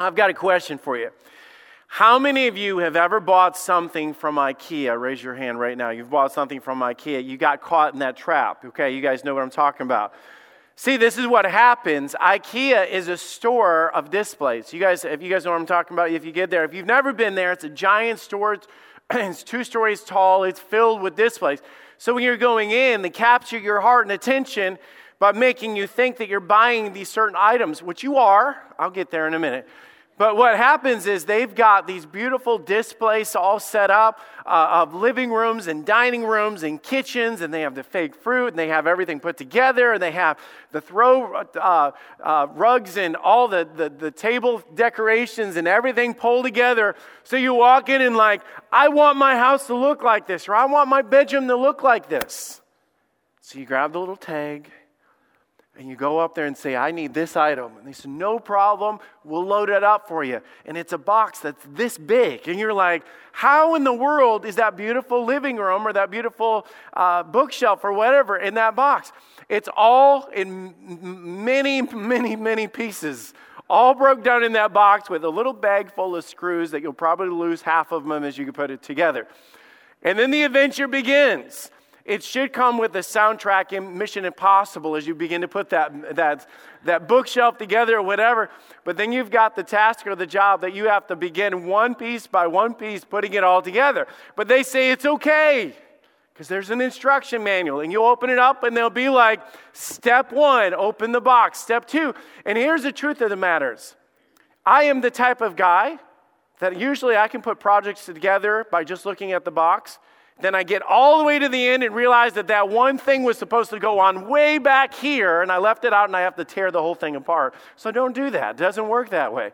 I've got a question for you. How many of you have ever bought something from IKEA? Raise your hand right now. You've bought something from IKEA. You got caught in that trap. Okay, you guys know what I'm talking about. See, this is what happens. IKEA is a store of displays. You guys, if you guys know what I'm talking about, if you get there, if you've never been there, it's a giant store. It's two stories tall. It's filled with displays. So when you're going in, they capture your heart and attention by making you think that you're buying these certain items, which you are. I'll get there in a minute. But what happens is they've got these beautiful displays all set up uh, of living rooms and dining rooms and kitchens, and they have the fake fruit, and they have everything put together, and they have the throw uh, uh, rugs and all the, the, the table decorations and everything pulled together. So you walk in and, like, I want my house to look like this, or I want my bedroom to look like this. So you grab the little tag and you go up there and say, I need this item. And they say, No problem, we'll load it up for you. And it's a box that's this big. And you're like, How in the world is that beautiful living room or that beautiful uh, bookshelf or whatever in that box? It's all in many, many, many pieces. All broke down in that box with a little bag full of screws that you'll probably lose half of them as you put it together. And then the adventure begins. It should come with a soundtrack in Mission Impossible as you begin to put that, that, that bookshelf together or whatever. But then you've got the task or the job that you have to begin one piece by one piece putting it all together. But they say it's okay because there's an instruction manual and you open it up and they'll be like, step one, open the box. Step two. And here's the truth of the matters I am the type of guy that usually I can put projects together by just looking at the box. Then I get all the way to the end and realize that that one thing was supposed to go on way back here, and I left it out and I have to tear the whole thing apart. So don't do that. It doesn't work that way.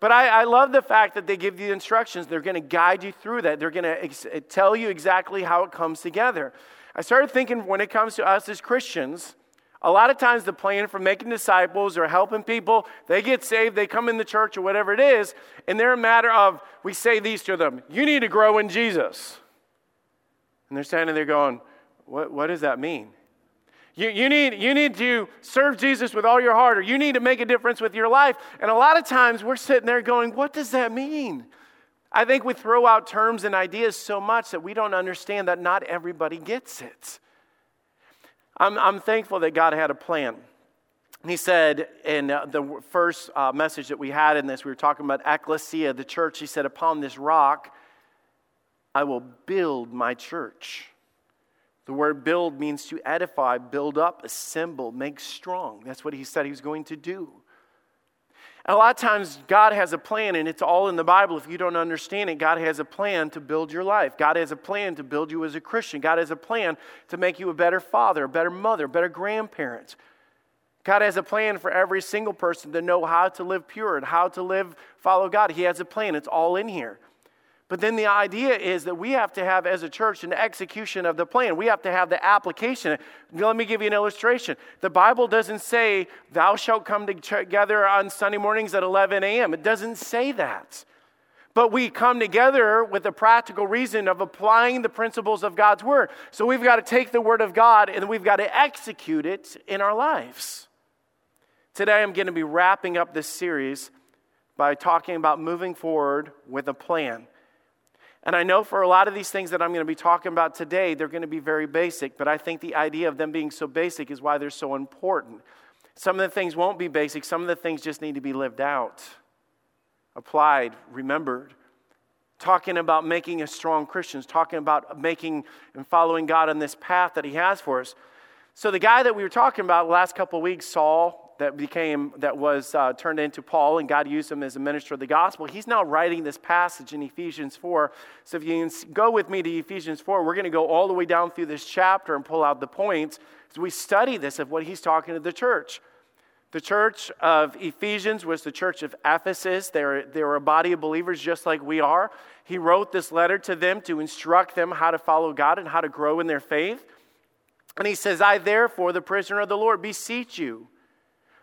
But I, I love the fact that they give you instructions. They're going to guide you through that, they're going to ex- eh, tell you exactly how it comes together. I started thinking when it comes to us as Christians, a lot of times the plan for making disciples or helping people, they get saved, they come in the church or whatever it is, and they're a matter of, we say these to them, you need to grow in Jesus. And they're standing there going, What, what does that mean? You, you, need, you need to serve Jesus with all your heart, or you need to make a difference with your life. And a lot of times we're sitting there going, What does that mean? I think we throw out terms and ideas so much that we don't understand that not everybody gets it. I'm, I'm thankful that God had a plan. He said in uh, the first uh, message that we had in this, we were talking about ecclesia, the church. He said, Upon this rock, I will build my church. The word build means to edify, build up, assemble, make strong. That's what he said he was going to do. A lot of times, God has a plan, and it's all in the Bible. If you don't understand it, God has a plan to build your life. God has a plan to build you as a Christian. God has a plan to make you a better father, a better mother, better grandparent. God has a plan for every single person to know how to live pure and how to live, follow God. He has a plan. It's all in here. But then the idea is that we have to have, as a church, an execution of the plan. We have to have the application. Let me give you an illustration. The Bible doesn't say, Thou shalt come together on Sunday mornings at 11 a.m., it doesn't say that. But we come together with the practical reason of applying the principles of God's Word. So we've got to take the Word of God and we've got to execute it in our lives. Today I'm going to be wrapping up this series by talking about moving forward with a plan. And I know for a lot of these things that I'm going to be talking about today, they're going to be very basic, but I think the idea of them being so basic is why they're so important. Some of the things won't be basic, some of the things just need to be lived out, applied, remembered. Talking about making us strong Christians, talking about making and following God on this path that He has for us. So, the guy that we were talking about the last couple of weeks, Saul, that became that was uh, turned into paul and god used him as a minister of the gospel. He's now writing this passage in ephesians 4 so if you can go with me to ephesians 4 we're going to go all the way down through this chapter and pull out the points. As we study this of what he's talking to the church. The church of ephesians was the church of ephesus. They they were a body of believers just like we are. He wrote this letter to them to instruct them how to follow god and how to grow in their faith. And he says i therefore the prisoner of the lord beseech you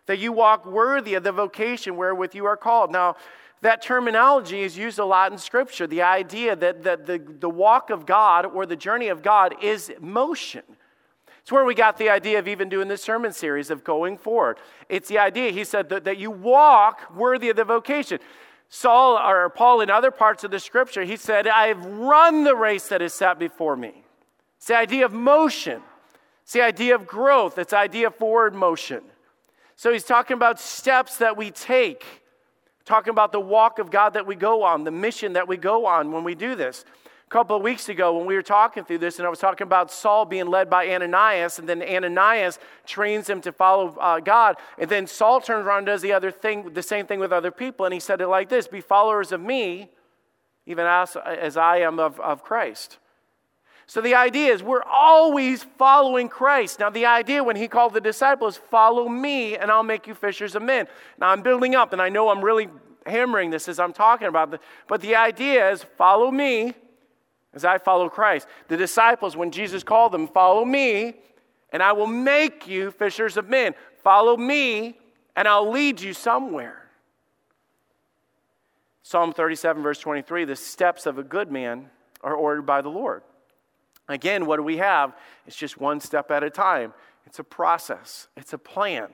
that you walk worthy of the vocation wherewith you are called. Now, that terminology is used a lot in Scripture the idea that, that the, the walk of God or the journey of God is motion. It's where we got the idea of even doing this sermon series of going forward. It's the idea, he said, that, that you walk worthy of the vocation. Saul or Paul in other parts of the scripture, he said, I've run the race that is set before me. It's the idea of motion. It's the idea of growth. It's the idea of forward motion. So he's talking about steps that we take, talking about the walk of God that we go on, the mission that we go on when we do this a couple of weeks ago when we were talking through this, and I was talking about Saul being led by Ananias, and then Ananias trains him to follow uh, God, and then Saul turns around and does the other thing, the same thing with other people, and he said it like this: "Be followers of me, even as, as I am of, of Christ." So the idea is we're always following Christ. Now, the idea when he called the disciples, follow me and I'll make you fishers of men. Now, I'm building up, and I know I'm really hammering this as I'm talking about, this, but the idea is follow me as I follow Christ. The disciples, when Jesus called them, follow me, and I will make you fishers of men. Follow me, and I'll lead you somewhere. Psalm 37, verse 23 the steps of a good man are ordered by the Lord. Again, what do we have? It's just one step at a time. It's a process, it's a plan,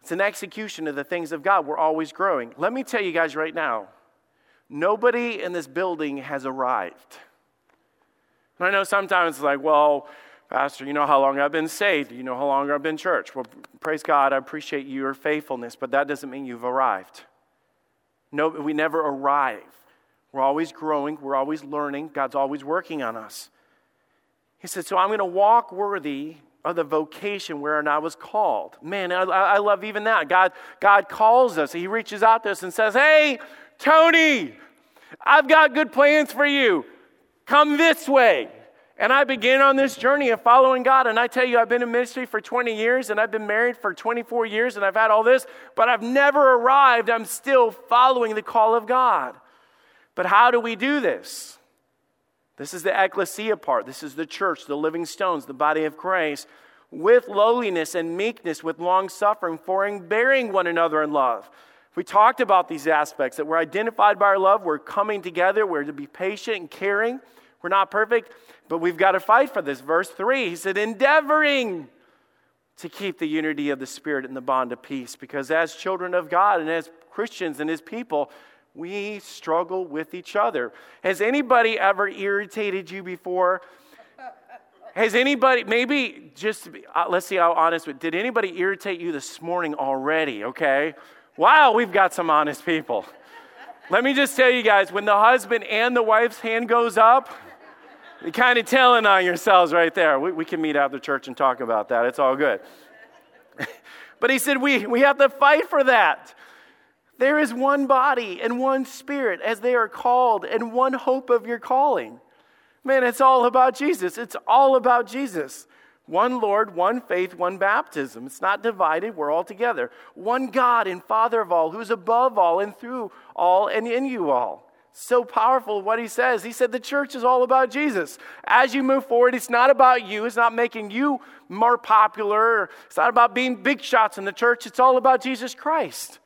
it's an execution of the things of God. We're always growing. Let me tell you guys right now nobody in this building has arrived. And I know sometimes it's like, well, Pastor, you know how long I've been saved. You know how long I've been church. Well, praise God, I appreciate your faithfulness, but that doesn't mean you've arrived. No, we never arrive. We're always growing, we're always learning. God's always working on us. He said, So I'm going to walk worthy of the vocation wherein I was called. Man, I, I love even that. God, God calls us, He reaches out to us and says, Hey, Tony, I've got good plans for you. Come this way. And I began on this journey of following God. And I tell you, I've been in ministry for 20 years and I've been married for 24 years and I've had all this, but I've never arrived. I'm still following the call of God. But how do we do this? This is the ecclesia part. This is the church, the living stones, the body of Christ, with lowliness and meekness, with long suffering, for forbearing one another in love. We talked about these aspects that we're identified by our love, we're coming together, we're to be patient and caring. We're not perfect, but we've got to fight for this. Verse 3, he said, endeavoring to keep the unity of the Spirit in the bond of peace. Because as children of God and as Christians and His people, we struggle with each other. Has anybody ever irritated you before? Has anybody, maybe just uh, let's see how honest, did anybody irritate you this morning already? Okay. Wow, we've got some honest people. Let me just tell you guys when the husband and the wife's hand goes up, you're kind of telling on yourselves right there. We, we can meet after church and talk about that. It's all good. but he said, we, we have to fight for that. There is one body and one spirit as they are called, and one hope of your calling. Man, it's all about Jesus. It's all about Jesus. One Lord, one faith, one baptism. It's not divided, we're all together. One God and Father of all, who's above all and through all and in you all. So powerful what he says. He said the church is all about Jesus. As you move forward, it's not about you, it's not making you more popular, it's not about being big shots in the church, it's all about Jesus Christ.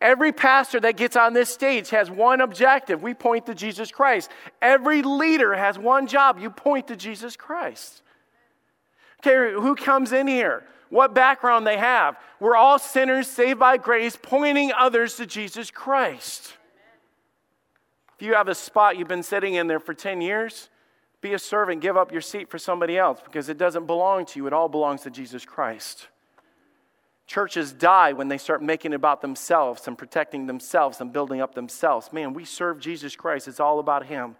Every pastor that gets on this stage has one objective we point to Jesus Christ. Every leader has one job you point to Jesus Christ. Okay, who comes in here? What background they have? We're all sinners saved by grace, pointing others to Jesus Christ. If you have a spot you've been sitting in there for 10 years, be a servant, give up your seat for somebody else because it doesn't belong to you. It all belongs to Jesus Christ. Churches die when they start making it about themselves and protecting themselves and building up themselves. Man, we serve Jesus Christ. It's all about Him.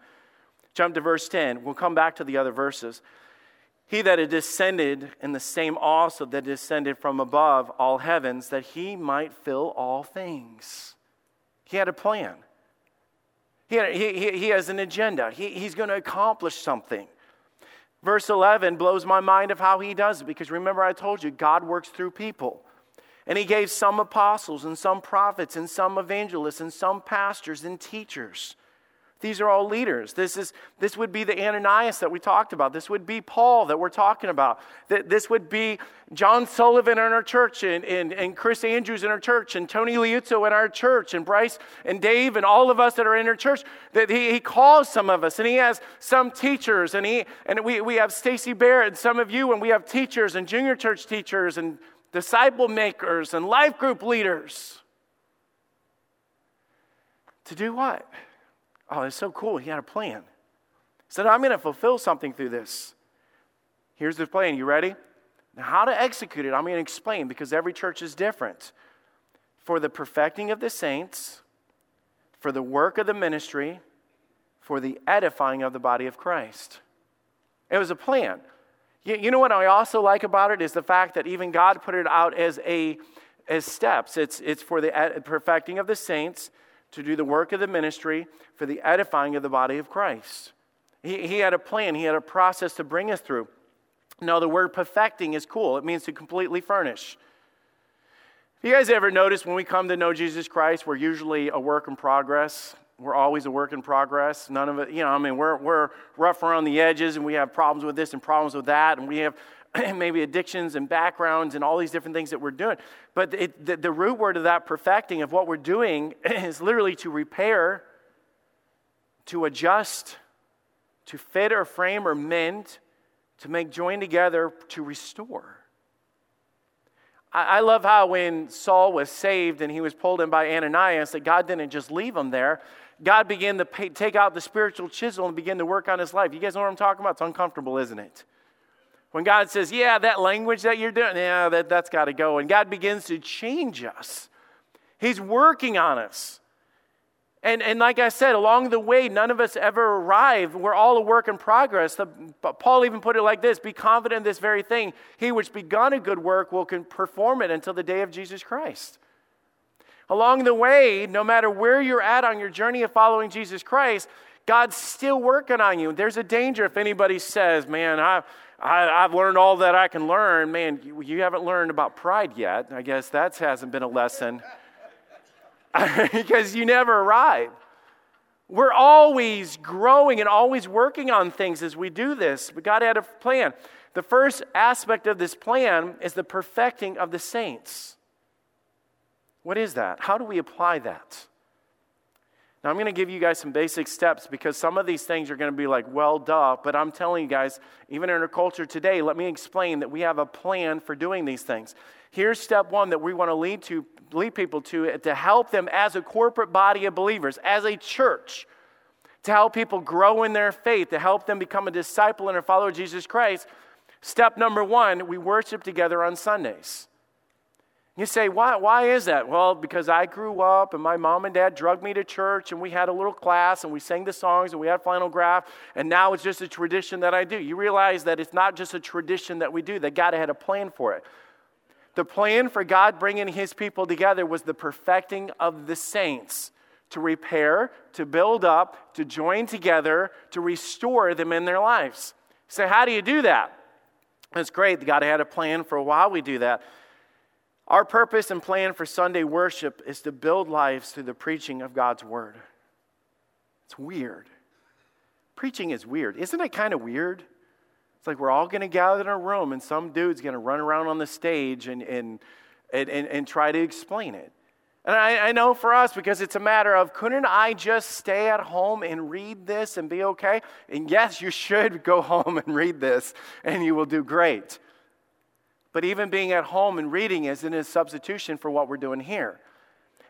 Jump to verse 10. We'll come back to the other verses. He that had descended in the same also that descended from above all heavens, that he might fill all things. He had a plan. He, had, he, he, has an agenda. He, he's going to accomplish something. Verse 11 blows my mind of how he does it because remember, I told you, God works through people. And he gave some apostles and some prophets and some evangelists and some pastors and teachers These are all leaders. This, is, this would be the Ananias that we talked about. This would be Paul that we're talking about. This would be John Sullivan in our church, and, and, and Chris Andrews in our church, and Tony Liuzzo in our church, and Bryce and Dave, and all of us that are in our church. That he, he calls some of us, and he has some teachers, and, he, and we, we have Stacy Barrett, and some of you, and we have teachers, and junior church teachers, and disciple makers, and life group leaders. To do what? Oh, it's so cool. He had a plan. He said, I'm going to fulfill something through this. Here's the plan. You ready? Now, how to execute it, I'm going to explain because every church is different. For the perfecting of the saints, for the work of the ministry, for the edifying of the body of Christ. It was a plan. You, know what I also like about it is the fact that even God put it out as a as steps. It's, it's for the perfecting of the saints, to do the work of the ministry for the edifying of the body of Christ. He, he had a plan, he had a process to bring us through. Now, the word perfecting is cool, it means to completely furnish. You guys ever notice when we come to know Jesus Christ, we're usually a work in progress? We're always a work in progress. None of it, you know, I mean, we're, we're rough around the edges and we have problems with this and problems with that, and we have maybe addictions and backgrounds and all these different things that we're doing. But it, the, the root word of that perfecting of what we're doing is literally to repair, to adjust, to fit or frame or mend, to make join together, to restore. I, I love how when Saul was saved and he was pulled in by Ananias, that God didn't just leave him there. God began to pay, take out the spiritual chisel and begin to work on his life. You guys know what I'm talking about? It's uncomfortable, isn't it? When God says, Yeah, that language that you're doing, yeah, that, that's got to go. And God begins to change us, He's working on us. And, and like I said, along the way, none of us ever arrive. We're all a work in progress. The, Paul even put it like this Be confident in this very thing. He which begun a good work will perform it until the day of Jesus Christ. Along the way, no matter where you're at on your journey of following Jesus Christ, God's still working on you. There's a danger if anybody says, Man, I, I, have learned all that I can learn. Man, you, you haven't learned about pride yet. I guess that hasn't been a lesson because you never arrive. We're always growing and always working on things as we do this. But God had a plan. The first aspect of this plan is the perfecting of the saints. What is that? How do we apply that? Now, I'm going to give you guys some basic steps because some of these things are going to be like, well, duh. But I'm telling you guys, even in our culture today, let me explain that we have a plan for doing these things. Here's step one that we want to lead to lead people to uh, to help them as a corporate body of believers, as a church, to help people grow in their faith, to help them become a disciple and a follower of Jesus Christ. Step number one, we worship together on Sundays. You say, why, why is that? Well, because I grew up and my mom and dad drugged me to church and we had a little class and we sang the songs and we had flannel graph and now it's just a tradition that I do. You realize that it's not just a tradition that we do, that God had a plan for it. The plan for God bringing his people together was the perfecting of the saints to repair, to build up, to join together, to restore them in their lives. So, how do you do that? It's great. God had a plan for while we do that. Our purpose and plan for Sunday worship is to build lives through the preaching of God's word. It's weird. Preaching is weird. Isn't it kind of weird? It's like we're all going to gather in a room and some dude's going to run around on the stage and, and, and, and, and try to explain it. And I, I, know for us, because it's a matter of couldn't I just stay at home and read this and be okay? And yes, you should go home and read this, and you will do great. But even being at home and reading isn't a substitution for what we're doing here.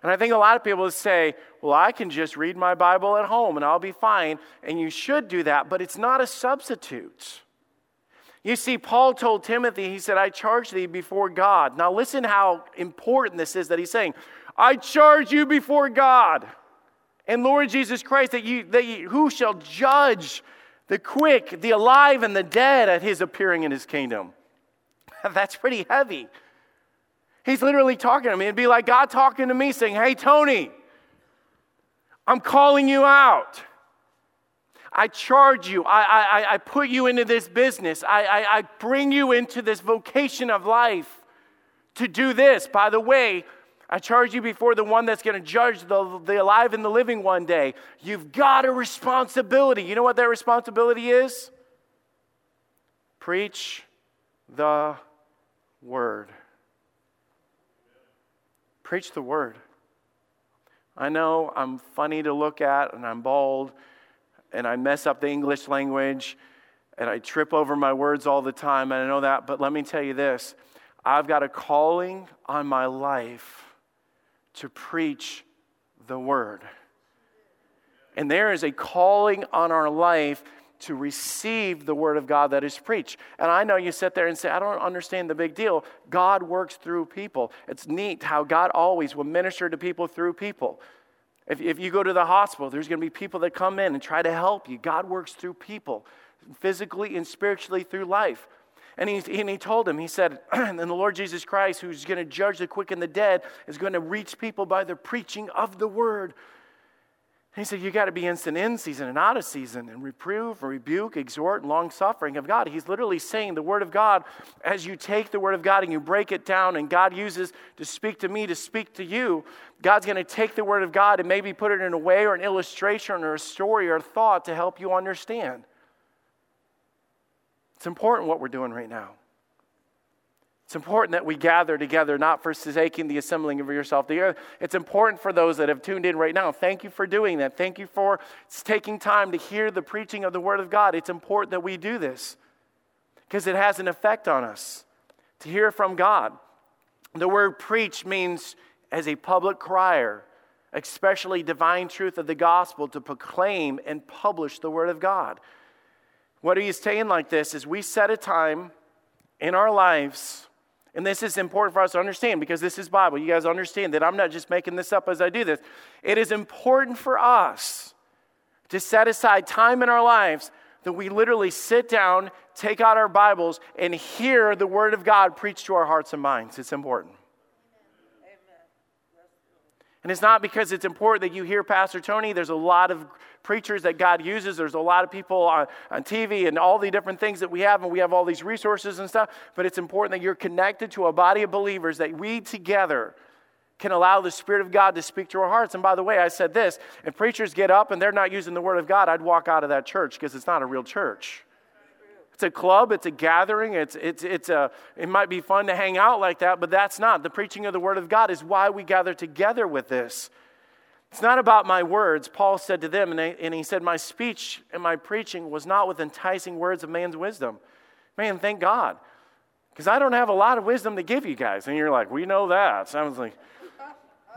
And I think a lot of people say, well, I can just read my Bible at home and I'll be fine. And you should do that, but it's not a substitute. You see, Paul told Timothy, he said, I charge thee before God. Now, listen how important this is that he's saying, I charge you before God and Lord Jesus Christ, that you, that you, who shall judge the quick, the alive, and the dead at his appearing in his kingdom. That's pretty heavy. He's literally talking to me. It'd be like God talking to me saying, Hey, Tony, I'm calling you out. I charge you. I, I, I put you into this business. I, I, I bring you into this vocation of life to do this. By the way, I charge you before the one that's going to judge the, the alive and the living one day. You've got a responsibility. You know what that responsibility is? Preach the word. Preach the word. I know I'm funny to look at and I'm bald and I mess up the English language and I trip over my words all the time, and I know that, but let me tell you this I've got a calling on my life to preach the word. And there is a calling on our life to receive the word of God that is preached. And I know you sit there and say, I don't understand the big deal. God works through people. It's neat how God always will minister to people through people. If, if you go to the hospital, there's going to be people that come in and try to help you. God works through people, physically and spiritually through life. And he, and he told him, he said, and the Lord Jesus Christ, who's going to judge the quick and the dead, is going to reach people by the preaching of the word. He said, You got to be instant in season and out of season, and reprove, and rebuke, exhort, and long suffering of God. He's literally saying the Word of God, as you take the Word of God and you break it down, and God uses to speak to me to speak to you, God's going to take the Word of God and maybe put it in a way or an illustration or a story or a thought to help you understand. It's important what we're doing right now. It's important that we gather together, not for forsaking the assembling of yourself together. It's important for those that have tuned in right now. Thank you for doing that. Thank you for taking time to hear the preaching of the Word of God. It's important that we do this because it has an effect on us to hear from God. The word preach means as a public crier, especially divine truth of the gospel, to proclaim and publish the Word of God. What he's saying like this is we set a time in our lives and this is important for us to understand because this is Bible. You guys understand that I'm not just making this up as I do this. It is important for us to set aside time in our lives that we literally sit down, take out our Bibles, and hear the Word of God preached to our hearts and minds. It's important. And it's not because it's important that you hear Pastor Tony. There's a lot of preachers that God uses. There's a lot of people on, on TV and all the different things that we have, and we have all these resources and stuff. But it's important that you're connected to a body of believers that we together can allow the Spirit of God to speak to our hearts. And by the way, I said this if preachers get up and they're not using the Word of God, I'd walk out of that church because it's not a real church. It's a club, it's a gathering, it's, it's, it's a, it might be fun to hang out like that, but that's not. The preaching of the Word of God is why we gather together with this. It's not about my words, Paul said to them, and, they, and he said, My speech and my preaching was not with enticing words of man's wisdom. Man, thank God. Because I don't have a lot of wisdom to give you guys. And you're like, We know that. Sounds like,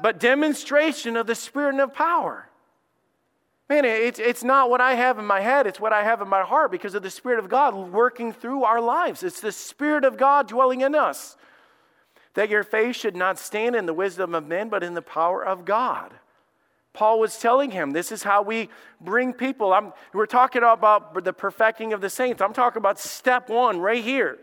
but demonstration of the Spirit and of power. Man, it's, it's not what I have in my head, it's what I have in my heart because of the Spirit of God working through our lives. It's the Spirit of God dwelling in us. That your faith should not stand in the wisdom of men, but in the power of God. Paul was telling him, this is how we bring people. I'm, we're talking about the perfecting of the saints. I'm talking about step one right here.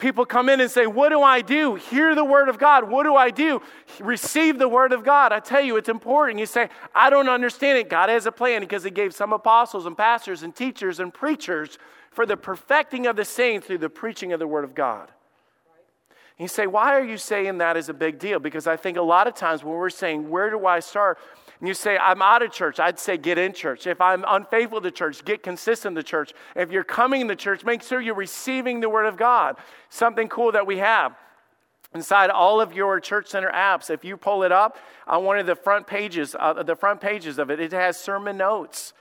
People come in and say, What do I do? Hear the word of God. What do I do? Receive the word of God. I tell you, it's important. You say, I don't understand it. God has a plan because He gave some apostles and pastors and teachers and preachers for the perfecting of the saints through the preaching of the word of God. You say, Why are you saying that is a big deal? Because I think a lot of times when we're saying, Where do I start? And you say, I'm out of church, I'd say get in church. If I'm unfaithful to church, get consistent to church. If you're coming to church, make sure you're receiving the Word of God. Something cool that we have. Inside all of your church center apps, if you pull it up on one of the front pages, uh, the front pages of it, it has sermon notes.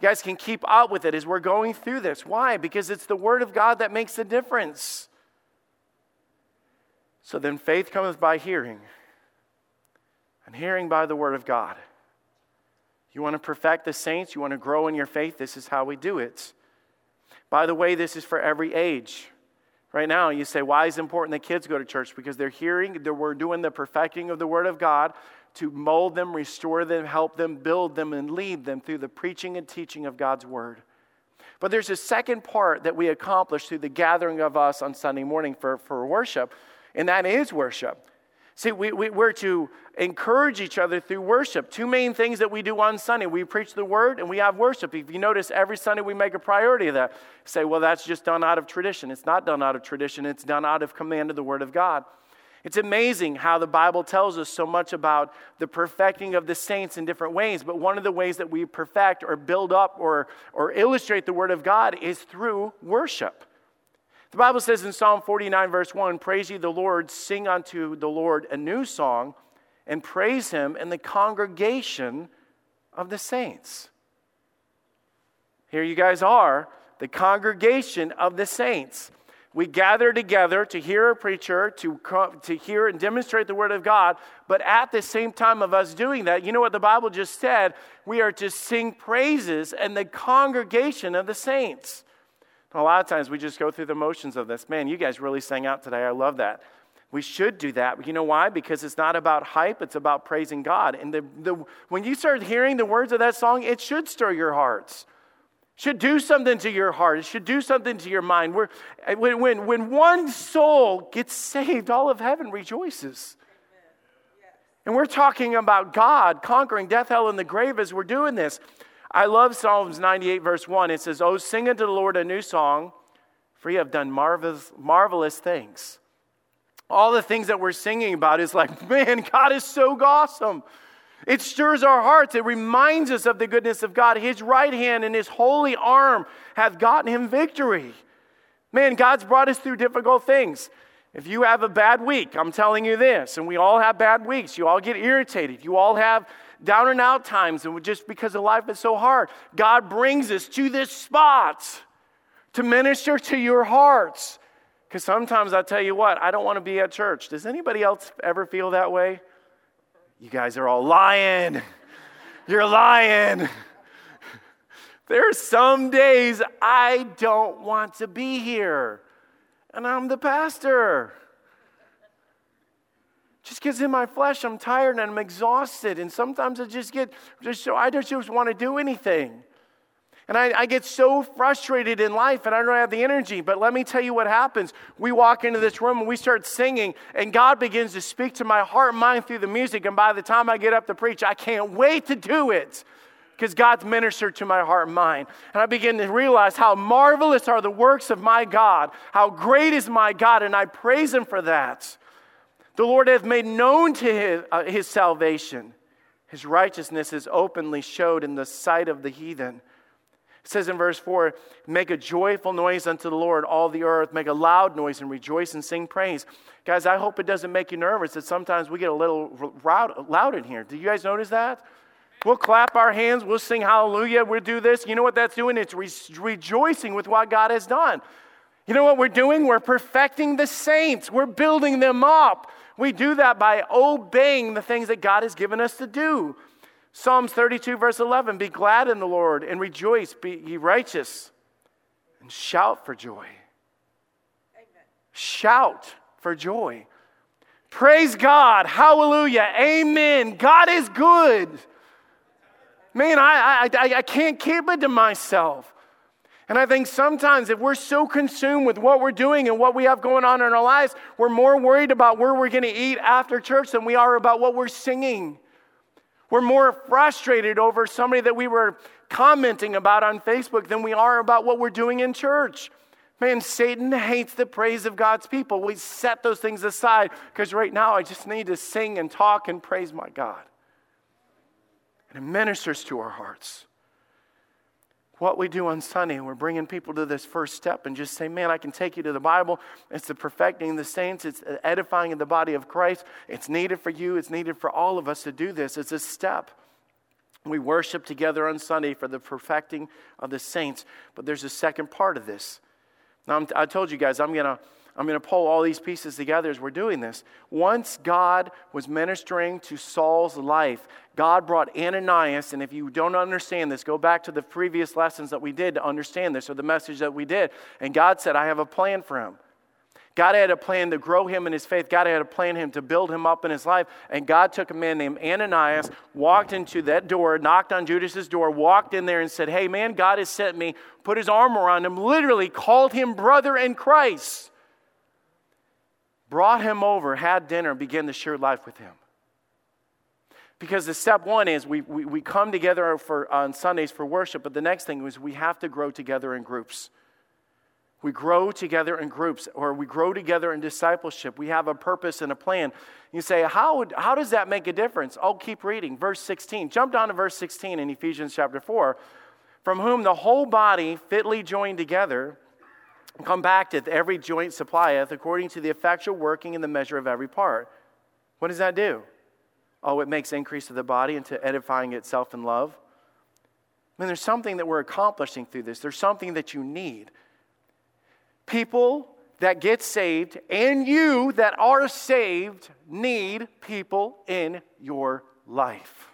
You guys can keep up with it as we're going through this. Why? Because it's the Word of God that makes the difference. So then faith cometh by hearing, and hearing by the Word of God. You want to perfect the saints? You want to grow in your faith? This is how we do it. By the way, this is for every age. Right now, you say, why is it important that kids go to church? Because they're hearing, that we're doing the perfecting of the Word of God to mold them, restore them, help them, build them, and lead them through the preaching and teaching of God's Word. But there's a second part that we accomplish through the gathering of us on Sunday morning for, for worship, and that is worship. See, we, we, we're to encourage each other through worship. Two main things that we do on Sunday we preach the word and we have worship. If you notice, every Sunday we make a priority of that. Say, well, that's just done out of tradition. It's not done out of tradition, it's done out of command of the word of God. It's amazing how the Bible tells us so much about the perfecting of the saints in different ways, but one of the ways that we perfect or build up or, or illustrate the Word of God is through worship. The Bible says in Psalm 49, verse 1 Praise ye the Lord, sing unto the Lord a new song, and praise him in the congregation of the saints. Here you guys are, the congregation of the saints. We gather together to hear a preacher, to, to hear and demonstrate the Word of God, but at the same time of us doing that, you know what the Bible just said? We are to sing praises and the congregation of the saints. A lot of times we just go through the motions of this. Man, you guys really sang out today. I love that. We should do that. You know why? Because it's not about hype, it's about praising God. And the, the, when you start hearing the words of that song, it should stir your hearts should do something to your heart. It should do something to your mind. We're, when, when, when one soul gets saved, all of heaven rejoices. And we're talking about God conquering death, hell, and the grave as we're doing this. I love Psalms 98, verse 1. It says, Oh, sing unto the Lord a new song, for you have done marvelous, marvelous things. All the things that we're singing about is like, man, God is so awesome. It stirs our hearts. It reminds us of the goodness of God. His right hand and his holy arm have gotten him victory. Man, God's brought us through difficult things. If you have a bad week, I'm telling you this, and we all have bad weeks. You all get irritated. You all have down and out times, and just because of life is so hard. God brings us to this spot to minister to your hearts. Because sometimes I tell you what, I don't want to be at church. Does anybody else ever feel that way? You guys are all lying. You're lying. There are some days I don't want to be here, and I'm the pastor. Just because in my flesh I'm tired and I'm exhausted, and sometimes I just get just so I don't just want to do anything. And I, I, get so frustrated in life and I don't have the energy. But let me tell you what happens. We walk into this room and we start singing, and God begins to speak to my heart and mind through the music. And by the time I get up to preach, I can't wait to do it because God's ministered to my heart and mind. And I begin to realize how marvelous are the works of my God, how great is my God, and I praise Him for that. The Lord hath made known to his, uh, his salvation. His righteousness is openly showed in the sight of the heathen. It says in verse 4 Make a joyful noise unto the Lord, all the earth. Make a loud noise and rejoice and sing praise. Guys, I hope it doesn't make you nervous that sometimes we get a little loud in here. Do you guys notice that? We'll clap our hands, we'll sing hallelujah, we'll do this. You know what that's doing? It's re- rejoicing with what God has done. You know what we're doing? We're perfecting the saints, we're building them up. We do that by obeying the things that God has given us to do. Psalms 32, verse 11 Be glad in the Lord and rejoice, be ye righteous, and shout for joy. Amen. Shout for joy. Praise God. Hallelujah. Amen. God is good. Man, I, I, I can't keep it to myself. And I think sometimes if we're so consumed with what we're doing and what we have going on in our lives, we're more worried about where we're going to eat after church than we are about what we're singing. We're more frustrated over somebody that we were commenting about on Facebook than we are about what we're doing in church. Man, Satan hates the praise of God's people. We set those things aside because right now I just need to sing and talk and praise my God. And it ministers to our hearts what we do on Sunday, we're bringing people to this first step and just say, man, I can take you to the Bible. It's the perfecting of the saints, it's edifying in the body of Christ. It's needed for you, it's needed for all of us to do this. It's a step. We worship together on Sunday for the perfecting of the saints, but there's a second part of this. Now, I'm, i told you guys, I'm going to I'm going to pull all these pieces together as we're doing this. Once God was ministering to Saul's life, God brought Ananias, and if you don't understand this, go back to the previous lessons that we did to understand this or the message that we did. And God said, I have a plan for him. God had a plan to grow him in his faith. God had a plan him to build him up in his life. And God took a man named Ananias, walked into that door, knocked on Judas's door, walked in there and said, Hey, man, God has sent me, put his arm around him, literally called him brother in Christ brought him over, had dinner, and began to share life with him. Because the step one is we, we, we come together for, on Sundays for worship, but the next thing is we have to grow together in groups. We grow together in groups or we grow together in discipleship. We have a purpose and a plan. You say, how, would, how does that make a difference? I'll keep reading. Verse 16. Jump down to verse 16 in Ephesians chapter 4. From whom the whole body fitly joined together compacteth every joint supplieth according to the effectual working in the measure of every part. What does that do? Oh, it makes increase of the body into edifying itself in love. I mean, there's something that we're accomplishing through this. There's something that you need. People that get saved and you that are saved need people in your life.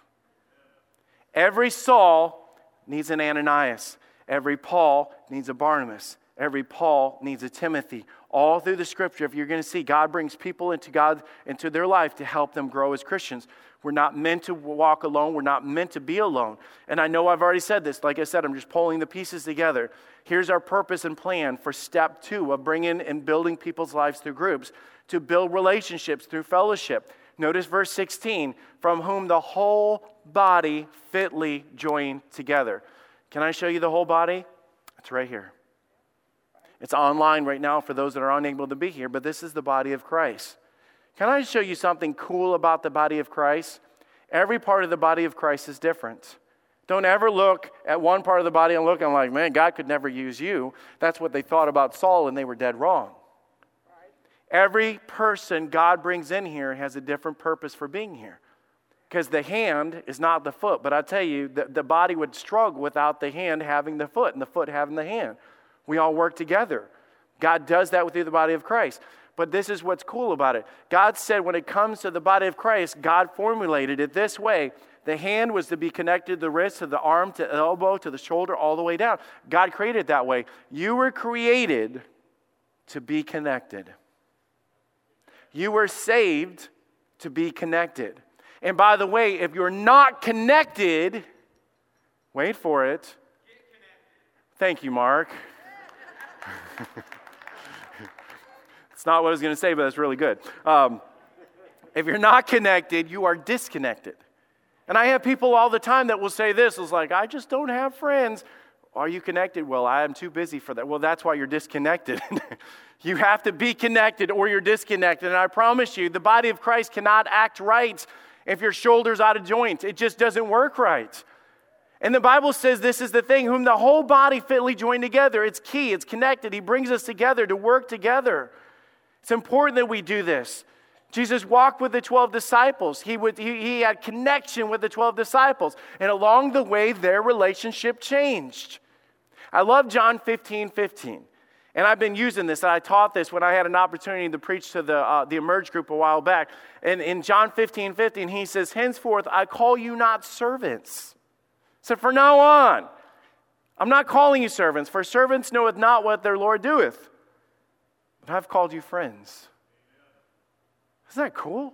Every Saul needs an Ananias. Every Paul needs a Barnabas. Every Paul needs a Timothy. All through the scripture, if you're going to see, God brings people into God into their life to help them grow as Christians. We're not meant to walk alone. We're not meant to be alone. And I know I've already said this. Like I said, I'm just pulling the pieces together. Here's our purpose and plan for step two of bringing and building people's lives through groups to build relationships through fellowship. Notice verse 16, from whom the whole body fitly joined together. Can I show you the whole body? It's right here. It's online right now for those that are unable to be here, but this is the body of Christ. Can I show you something cool about the body of Christ? Every part of the body of Christ is different. Don't ever look at one part of the body and look and like, man, God could never use you. That's what they thought about Saul, and they were dead wrong. Every person God brings in here has a different purpose for being here. Because the hand is not the foot. But I tell you, the, the body would struggle without the hand having the foot and the foot having the hand. We all work together. God does that within the body of Christ. But this is what's cool about it. God said when it comes to the body of Christ, God formulated it this way. The hand was to be connected to the wrist, to the arm, to the elbow, to the shoulder, all the way down. God created it that way. You were created to be connected. You were saved to be connected. And by the way, if you're not connected, wait for it. Thank you, Mark. it's not what I was going to say, but that's really good. Um, if you're not connected, you are disconnected. And I have people all the time that will say this is like, I just don't have friends. Are you connected? Well, I am too busy for that. Well, that's why you're disconnected. you have to be connected or you're disconnected. And I promise you, the body of Christ cannot act right if your shoulder's out of joint. It just doesn't work right. And the Bible says this is the thing, whom the whole body fitly joined together. It's key, it's connected. He brings us together to work together. It's important that we do this. Jesus walked with the 12 disciples. He, would, he, he had connection with the 12 disciples. And along the way, their relationship changed. I love John 15 15. And I've been using this, and I taught this when I had an opportunity to preach to the, uh, the Emerge group a while back. And in John 15 15, he says, Henceforth, I call you not servants so from now on, I'm not calling you servants, for servants knoweth not what their Lord doeth. But I've called you friends. Isn't that cool?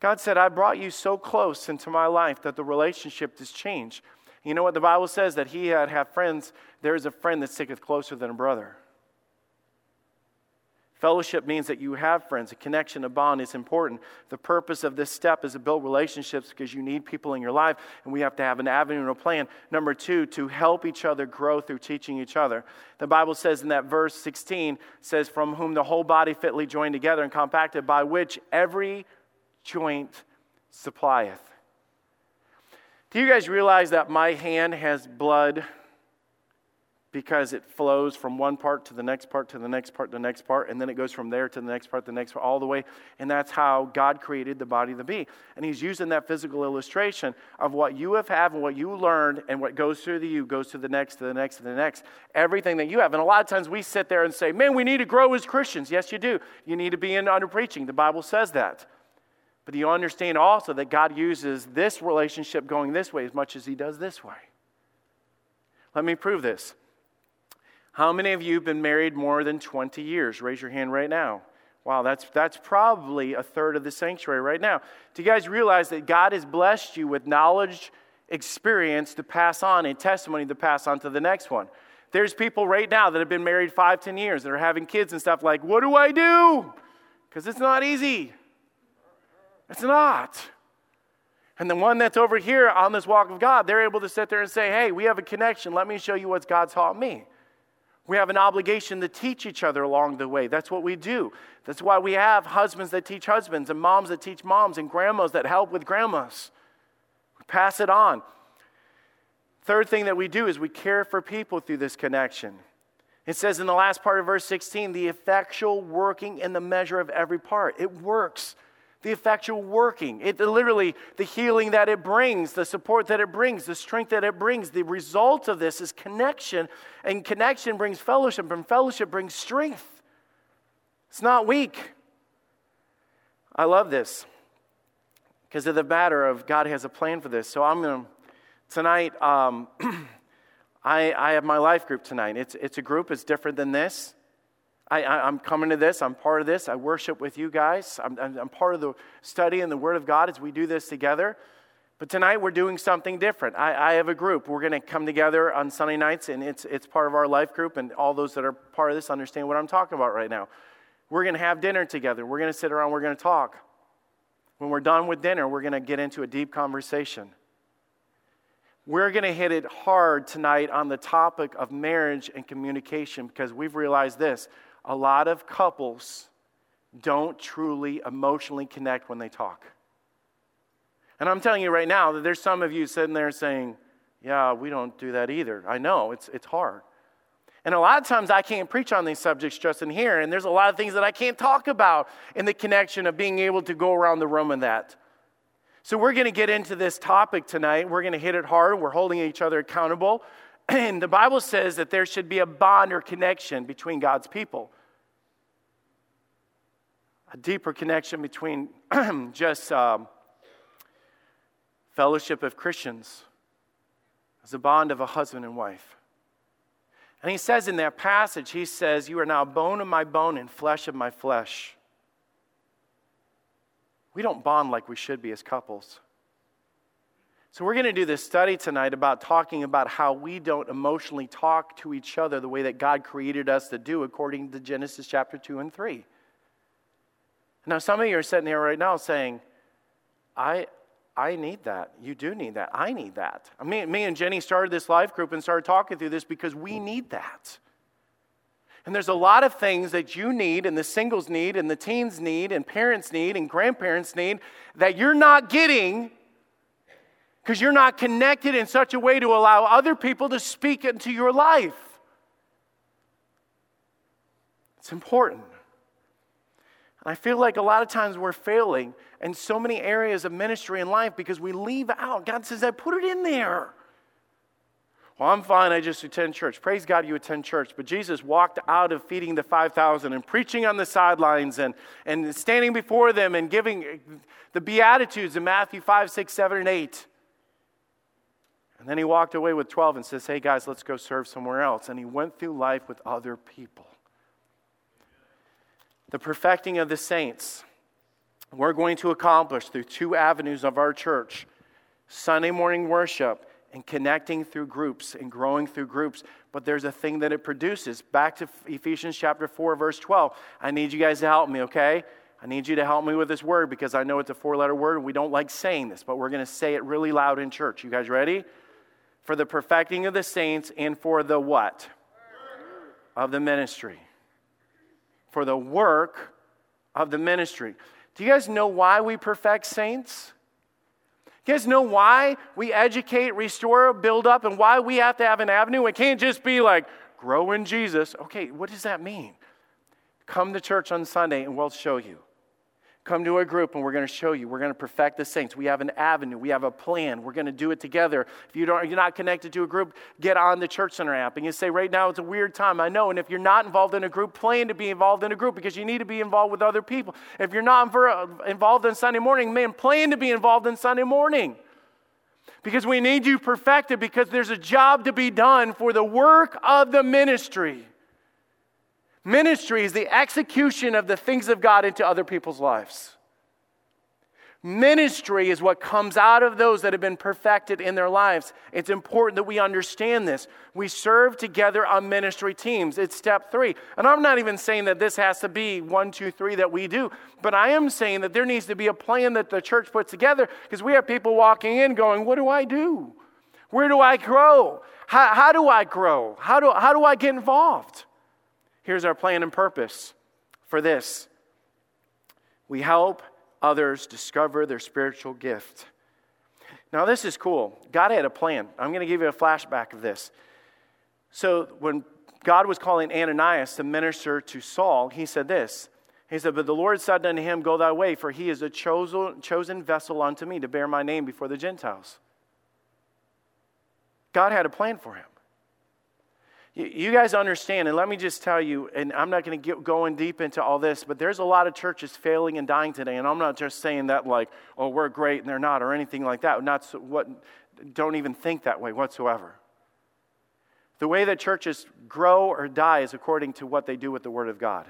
God said, I brought you so close into my life that the relationship has changed. You know what the Bible says? That he had have friends, there is a friend that sticketh closer than a brother. Fellowship means that you have friends. A connection, a bond is important. The purpose of this step is to build relationships because you need people in your life, and we have to have an avenue and a plan. Number two, to help each other grow through teaching each other. The Bible says in that verse 16, says, From whom the whole body fitly joined together and compacted, by which every joint supplieth. Do you guys realize that my hand has blood because it flows from one part to the next part to the next part to the next part, and then it goes from there to the next part, the next part, all the way. And that's how God created the body of the bee. And He's using that physical illustration of what you have had and what you learned, and what goes through the you goes to the next, to the next, to the next. Everything that you have. And a lot of times we sit there and say, man, we need to grow as Christians. Yes, you do. You need to be in under preaching. The Bible says that. But you understand also that God uses this relationship going this way as much as He does this way. Let me prove this. How many of you have been married more than 20 years? Raise your hand right now. Wow, that's, that's probably a third of the sanctuary right now. Do you guys realize that God has blessed you with knowledge, experience to pass on, and testimony to pass on to the next one? There's people right now that have been married five, ten years that are having kids and stuff like, what do I do? Because it's not easy. It's not. And the one that's over here on this walk of God, they're able to sit there and say, hey, we have a connection. Let me show you what God taught me. We have an obligation to teach each other along the way. That's what we do. That's why we have husbands that teach husbands, and moms that teach moms, and grandmas that help with grandmas. We pass it on. Third thing that we do is we care for people through this connection. It says in the last part of verse 16, the effectual working in the measure of every part. It works. The effectual working. It literally, the healing that it brings, the support that it brings, the strength that it brings. The result of this is connection, and connection brings fellowship, and fellowship brings strength. It's not weak. I love this because of the matter of God has a plan for this. So I'm going to, tonight, um, I, I have my life group tonight. It's, it's a group, it's different than this. I, am coming to this, I'm part of this. I worship with you guys. I'm, I'm, I'm part of the study and the Word of God as we do this together. But tonight we're doing something different. I, I have a group. We're going to come together on Sunday nights, and it's, it's part of our life group, and all those that are part of this understand what I'm talking about right now. We're going to have dinner together. We're going to sit around, we're going to talk. When we're done with dinner, we're going to get into a deep conversation. We're going to hit it hard tonight on the topic of marriage and communication because we've realized this a lot of couples don't truly emotionally connect when they talk. And I'm telling you right now that there's some of you sitting there saying, Yeah, we don't do that either. I know, it's, it's hard. And a lot of times I can't preach on these subjects just in here, and there's a lot of things that I can't talk about in the connection of being able to go around the room in that. So, we're going to get into this topic tonight. We're going to hit it hard. We're holding each other accountable. And the Bible says that there should be a bond or connection between God's people. A deeper connection between just um, fellowship of Christians as a bond of a husband and wife. And he says in that passage, he says, You are now bone of my bone and flesh of my flesh. We don't bond like we should be as couples. So, we're going to do this study tonight about talking about how we don't emotionally talk to each other the way that God created us to do according to Genesis chapter 2 and 3. Now, some of you are sitting here right now saying, I, I need that. You do need that. I need that. Me and Jenny started this life group and started talking through this because we need that. And there's a lot of things that you need, and the singles need, and the teens need, and parents need, and grandparents need that you're not getting because you're not connected in such a way to allow other people to speak into your life. It's important. And I feel like a lot of times we're failing in so many areas of ministry and life because we leave out. God says, I put it in there. Well, I'm fine. I just attend church. Praise God you attend church. But Jesus walked out of feeding the 5,000 and preaching on the sidelines and, and standing before them and giving the Beatitudes in Matthew 5, 6, 7, and 8. And then he walked away with 12 and says, Hey, guys, let's go serve somewhere else. And he went through life with other people. The perfecting of the saints, we're going to accomplish through two avenues of our church Sunday morning worship and connecting through groups and growing through groups. But there's a thing that it produces. Back to Ephesians chapter 4, verse 12. I need you guys to help me, okay? I need you to help me with this word because I know it's a four letter word and we don't like saying this, but we're going to say it really loud in church. You guys ready? For the perfecting of the saints and for the what? Of the ministry. For the work of the ministry. Do you guys know why we perfect saints? You guys know why we educate, restore, build up, and why we have to have an avenue? It can't just be like, grow in Jesus. Okay, what does that mean? Come to church on Sunday and we'll show you. Come to a group and we're going to show you. We're going to perfect the saints. We have an avenue. We have a plan. We're going to do it together. If you don't, you're not connected to a group, get on the Church Center app. And you say, right now it's a weird time. I know. And if you're not involved in a group, plan to be involved in a group because you need to be involved with other people. If you're not involved in Sunday morning, man, plan to be involved in Sunday morning. Because we need you perfected because there's a job to be done for the work of the ministry. Ministry is the execution of the things of God into other people's lives. Ministry is what comes out of those that have been perfected in their lives. It's important that we understand this. We serve together on ministry teams. It's step three. And I'm not even saying that this has to be one, two, three that we do, but I am saying that there needs to be a plan that the church puts together because we have people walking in going, What do I do? Where do I grow? How, how do I grow? How do, how do I get involved? Here's our plan and purpose for this we help others discover their spiritual gift. Now, this is cool. God had a plan. I'm going to give you a flashback of this. So, when God was calling Ananias to minister to Saul, he said this. He said, But the Lord said unto him, Go thy way, for he is a chosen, vessel unto me to bear my name before the Gentiles. God had a plan for him. You guys understand, and let me just tell you, and I'm not going to get going deep into all this, but there's a lot of churches failing and dying today, and I'm not just saying that like, oh, we're great and they're not, or anything like that. Not so, what, don't even think that way whatsoever. The way that churches grow or die is according to what they do with the Word of God.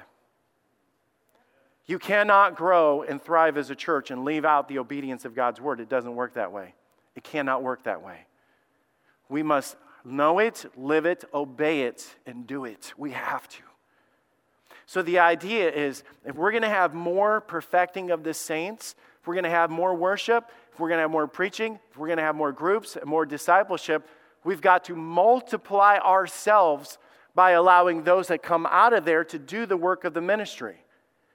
You cannot grow and thrive as a church and leave out the obedience of God's Word. It doesn't work that way. It cannot work that way. We must know it, live it, obey it, and do it. We have to. So the idea is if we're going to have more perfecting of the saints, if we're going to have more worship, if we're going to have more preaching, if we're going to have more groups, and more discipleship, we've got to multiply ourselves by allowing those that come out of there to do the work of the ministry.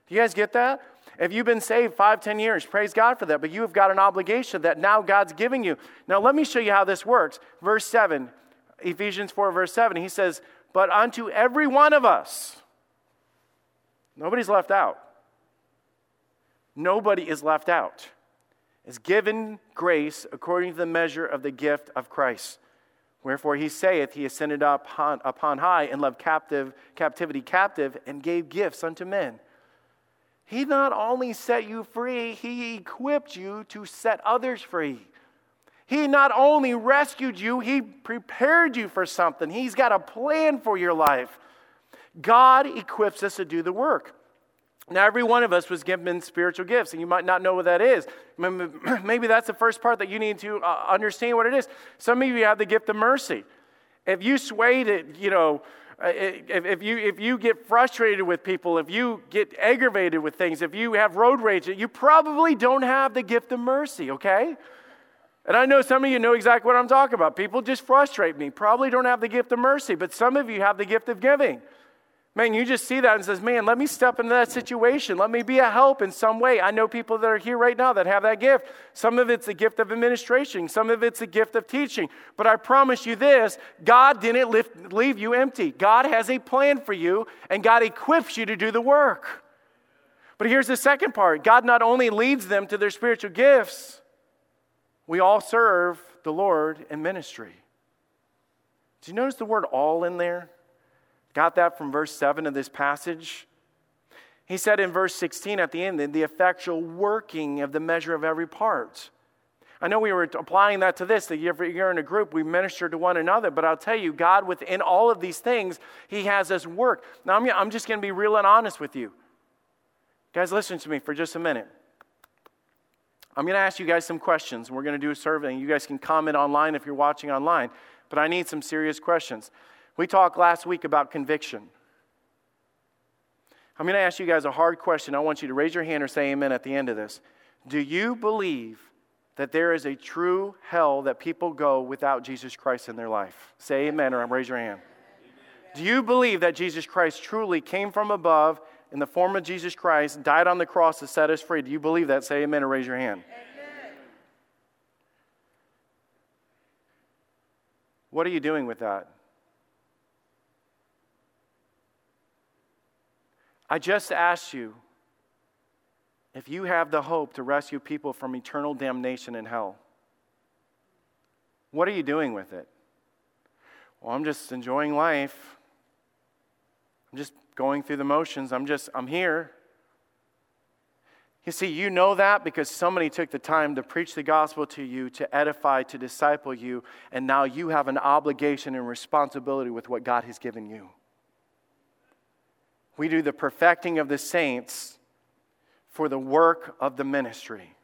Do you guys get that? If you've been saved five, ten years, praise God for that, but you have got an obligation that now God's giving you. Now, let me show you how this works. Verse 7 Ephesians 4, verse 7, he says, But unto every one of us, nobody's left out. Nobody is left out. Is given grace according to the measure of the gift of Christ. Wherefore he saith, He ascended up upon, upon high and led captive, captivity captive and gave gifts unto men. He not only set you free, he equipped you to set others free. He not only rescued you, He prepared you for something. He's got a plan for your life. God equips us to do the work. Now, every one of us was given spiritual gifts, and you might not know what that is. Maybe that's the first part that you need to uh, understand what it is. Some of you have the gift of mercy. If you sway to, you know, uh, if, if, you, if you get frustrated with people, if you get aggravated with things, if you have road rage, you probably don't have the gift of mercy, okay? And I know some of you know exactly what I'm talking about. People just frustrate me. Probably don't have the gift of mercy, but some of you have the gift of giving. Man, you just see that and says, "Man, let me step into that situation. Let me be a help in some way." I know people that are here right now that have that gift. Some of it's the gift of administration, some of it's the gift of teaching. But I promise you this, God didn't lift, leave you empty. God has a plan for you, and God equips you to do the work. But here's the second part. God not only leads them to their spiritual gifts, we all serve the Lord in ministry. Do you notice the word all in there? Got that from verse 7 of this passage? He said in verse 16 at the end, the effectual working of the measure of every part. I know we were applying that to this, that you're in a group, we minister to one another, but I'll tell you, God, within all of these things, He has us work. Now, I'm, I'm just going to be real and honest with you. Guys, listen to me for just a minute. I'm going to ask you guys some questions. We're going to do a survey. And you guys can comment online if you're watching online, but I need some serious questions. We talked last week about conviction. I'm going to ask you guys a hard question. I want you to raise your hand or say amen at the end of this. Do you believe that there is a true hell that people go without Jesus Christ in their life? Say amen or raise your hand. Amen. Do you believe that Jesus Christ truly came from above in the form of Jesus Christ, died on the cross to set us free. Do you believe that? Say amen or raise your hand. Amen. What are you doing with that? I just asked you if you have the hope to rescue people from eternal damnation in hell. What are you doing with it? Well, I'm just enjoying life. I'm just going through the motions. I'm just, I'm here. You see, you know that because somebody took the time to preach the gospel to you, to edify, to disciple you, and now you have an obligation and responsibility with what God has given you. We do the perfecting of the saints for the work of the ministry.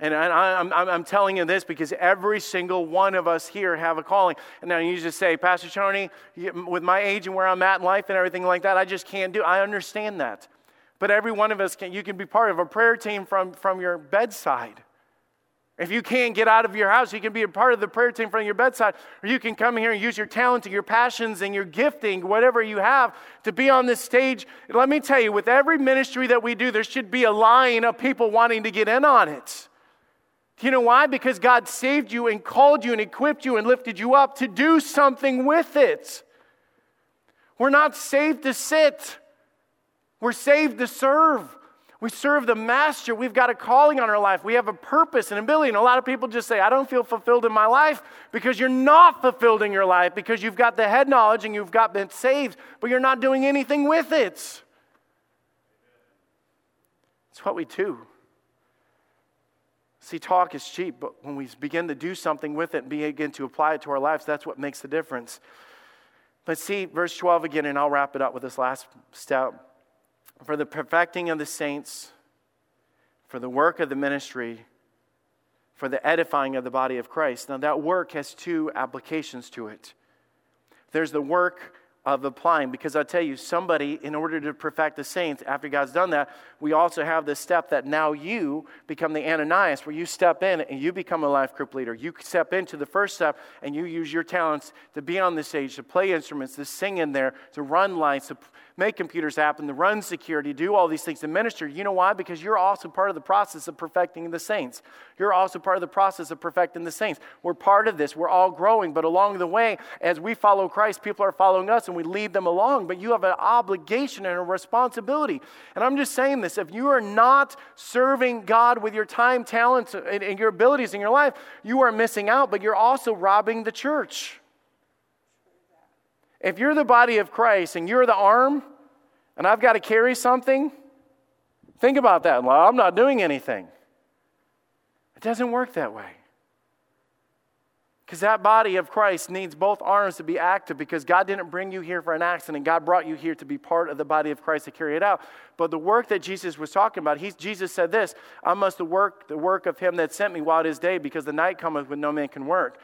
And I, am telling you this because every single one of us here have a calling. And now you just say, Pastor Tony, with my age and where I'm at in life and everything like that, I just can't do. I understand that. But every one of us can. You can be part of a prayer team from, from your bedside. If you can't get out of your house, you can be a part of the prayer team from your bedside, or you can come here and use your talent and your passions and your gifting, whatever you have, to be on this stage. Let me tell you, with every ministry that we do, there should be a line of people wanting to get in on it. You know why? Because God saved you and called you and equipped you and lifted you up to do something with it. We're not saved to sit, we're saved to serve. We serve the master. We've got a calling on our life. We have a purpose and ability. And a lot of people just say, I don't feel fulfilled in my life because you're not fulfilled in your life because you've got the head knowledge and you've got been saved, but you're not doing anything with it. It's what we do. See, talk is cheap, but when we begin to do something with it and begin to apply it to our lives, that's what makes the difference. But see, verse 12 again, and I'll wrap it up with this last step for the perfecting of the saints, for the work of the ministry, for the edifying of the body of Christ. Now, that work has two applications to it. There's the work of applying. Because I tell you, somebody, in order to perfect the saints, after God's done that, we also have this step that now you become the Ananias, where you step in and you become a life group leader. You step into the first step and you use your talents to be on the stage, to play instruments, to sing in there, to run lights, to make computers happen, to run security, do all these things, to minister. You know why? Because you're also part of the process of perfecting the saints. You're also part of the process of perfecting the saints. We're part of this. We're all growing, but along the way, as we follow Christ, people are following us and we lead them along. But you have an obligation and a responsibility. And I'm just saying this if you are not serving God with your time, talents, and, and your abilities in your life, you are missing out, but you're also robbing the church. If you're the body of Christ and you're the arm, and I've got to carry something, think about that. Well, I'm not doing anything. It doesn't work that way. Because that body of Christ needs both arms to be active because God didn't bring you here for an accident. God brought you here to be part of the body of Christ to carry it out. But the work that Jesus was talking about, he, Jesus said this I must work the work of him that sent me while it is day because the night cometh when no man can work.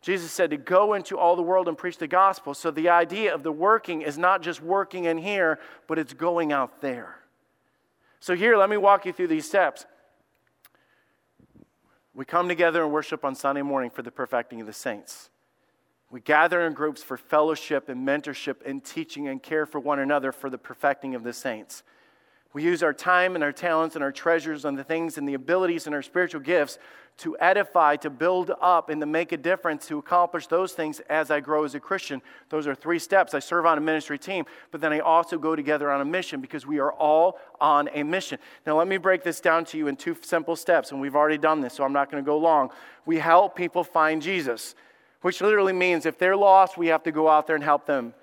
Jesus said to go into all the world and preach the gospel. So the idea of the working is not just working in here, but it's going out there. So, here, let me walk you through these steps. We come together and worship on Sunday morning for the perfecting of the saints. We gather in groups for fellowship and mentorship and teaching and care for one another for the perfecting of the saints. We use our time and our talents and our treasures and the things and the abilities and our spiritual gifts to edify, to build up, and to make a difference, to accomplish those things as I grow as a Christian. Those are three steps. I serve on a ministry team, but then I also go together on a mission because we are all on a mission. Now, let me break this down to you in two simple steps, and we've already done this, so I'm not going to go long. We help people find Jesus, which literally means if they're lost, we have to go out there and help them.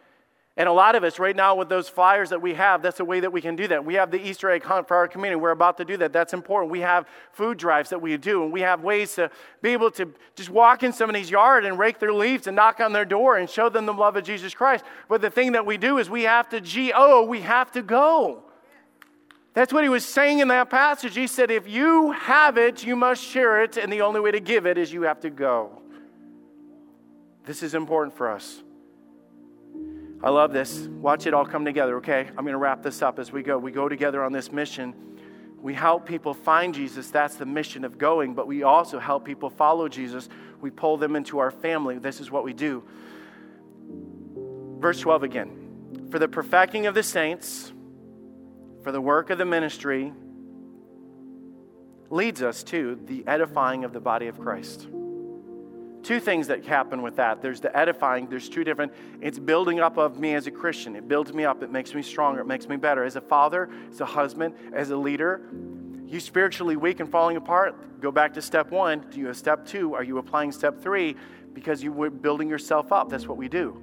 And a lot of us, right now, with those flyers that we have, that's a way that we can do that. We have the Easter egg hunt for our community. We're about to do that. That's important. We have food drives that we do, and we have ways to be able to just walk in somebody's yard and rake their leaves and knock on their door and show them the love of Jesus Christ. But the thing that we do is we have to G-O, we have to go. That's what he was saying in that passage. He said, if you have it, you must share it, and the only way to give it is you have to go. This is important for us. I love this. Watch it all come together, okay? I'm going to wrap this up as we go. We go together on this mission. We help people find Jesus. That's the mission of going, but we also help people follow Jesus. We pull them into our family. This is what we do. Verse 12 again. For the perfecting of the saints, for the work of the ministry, leads us to the edifying of the body of Christ two things that happen with that. There's the edifying, there's two different, it's building up of me as a Christian. It builds me up, it makes me stronger, it makes me better. As a father, as a husband, as a leader, you spiritually weak and falling apart, go back to step one. Do you have step two? Are you applying step three? Because you were building yourself up. That's what we do.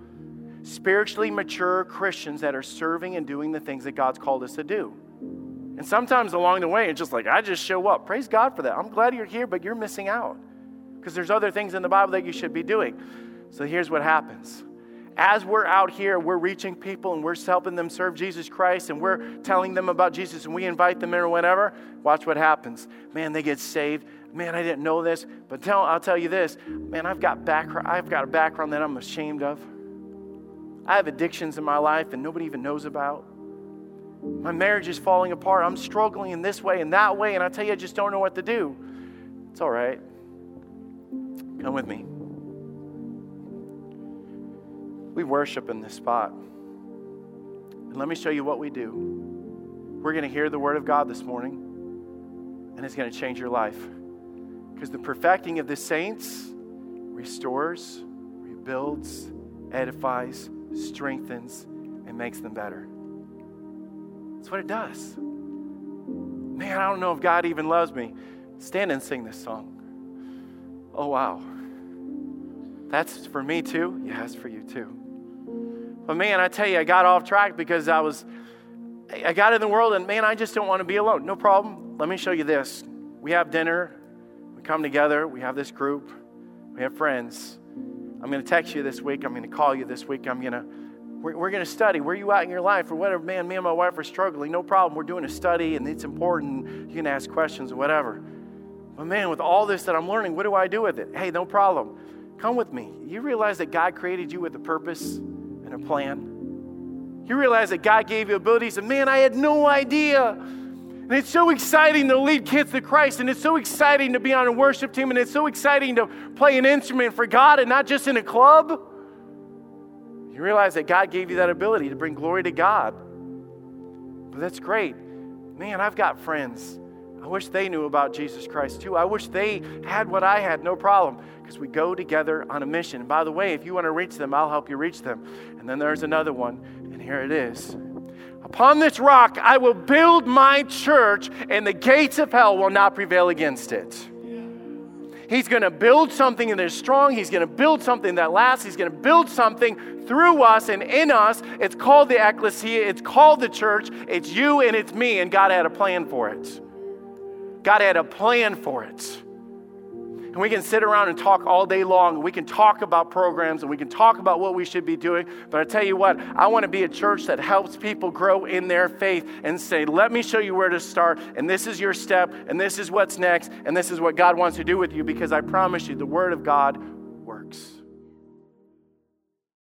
Spiritually mature Christians that are serving and doing the things that God's called us to do. And sometimes along the way, it's just like, I just show up. Praise God for that. I'm glad you're here, but you're missing out because there's other things in the Bible that you should be doing. So here's what happens. As we're out here, we're reaching people and we're helping them serve Jesus Christ and we're telling them about Jesus and we invite them in or whatever. Watch what happens. Man, they get saved. Man, I didn't know this, but tell, I'll tell you this. Man, I've got background. I've got a background that I'm ashamed of. I have addictions in my life and nobody even knows about. My marriage is falling apart. I'm struggling in this way and that way, and I tell you, I just don't know what to do. It's all right. Come with me. We worship in this spot. And let me show you what we do. We're going to hear the word of God this morning, and it's going to change your life. Because the perfecting of the saints restores, rebuilds, edifies, strengthens, and makes them better. That's what it does. Man, I don't know if God even loves me. Stand and sing this song. Oh, wow. That's for me too? Yeah, it's for you too. But man, I tell you, I got off track because I was, I got in the world and man, I just don't want to be alone. No problem. Let me show you this. We have dinner, we come together, we have this group, we have friends. I'm going to text you this week, I'm going to call you this week, I'm going to we're, going to study. Where you at in your life? Or whatever, man, me and my wife are struggling. No problem. We're doing a study and it's important. You can ask questions or whatever. But man, with all this that I'm learning, what do I do with it? Hey, no problem. Come with me. You realize that God created you with a purpose and a plan? You realize that God gave you abilities, and man, I had no idea. And it's so exciting to lead kids to Christ, and it's so exciting to be on a worship team, and it's so exciting to play an instrument for God and not just in a club. You realize that God gave you that ability to bring glory to God. But that's great. Man, I've got friends. I wish they knew about Jesus Christ too. I wish they had what I had, no problem, because we go together on a mission. And by the way, if you want to reach them, I'll help you reach them. And then there's another one, and here it is. Upon this rock I will build my church, and the gates of hell will not prevail against it. He's going to build something that is strong. He's going to build something that lasts. He's going to build something through us and in us. It's called the ecclesia. It's called the church. It's you and it's me, and God had a plan for it. God had a plan for it. And we can sit around and talk all day long. We can talk about programs and we can talk about what we should be doing. But I tell you what, I want to be a church that helps people grow in their faith and say, let me show you where to start. And this is your step. And this is what's next. And this is what God wants to do with you because I promise you, the Word of God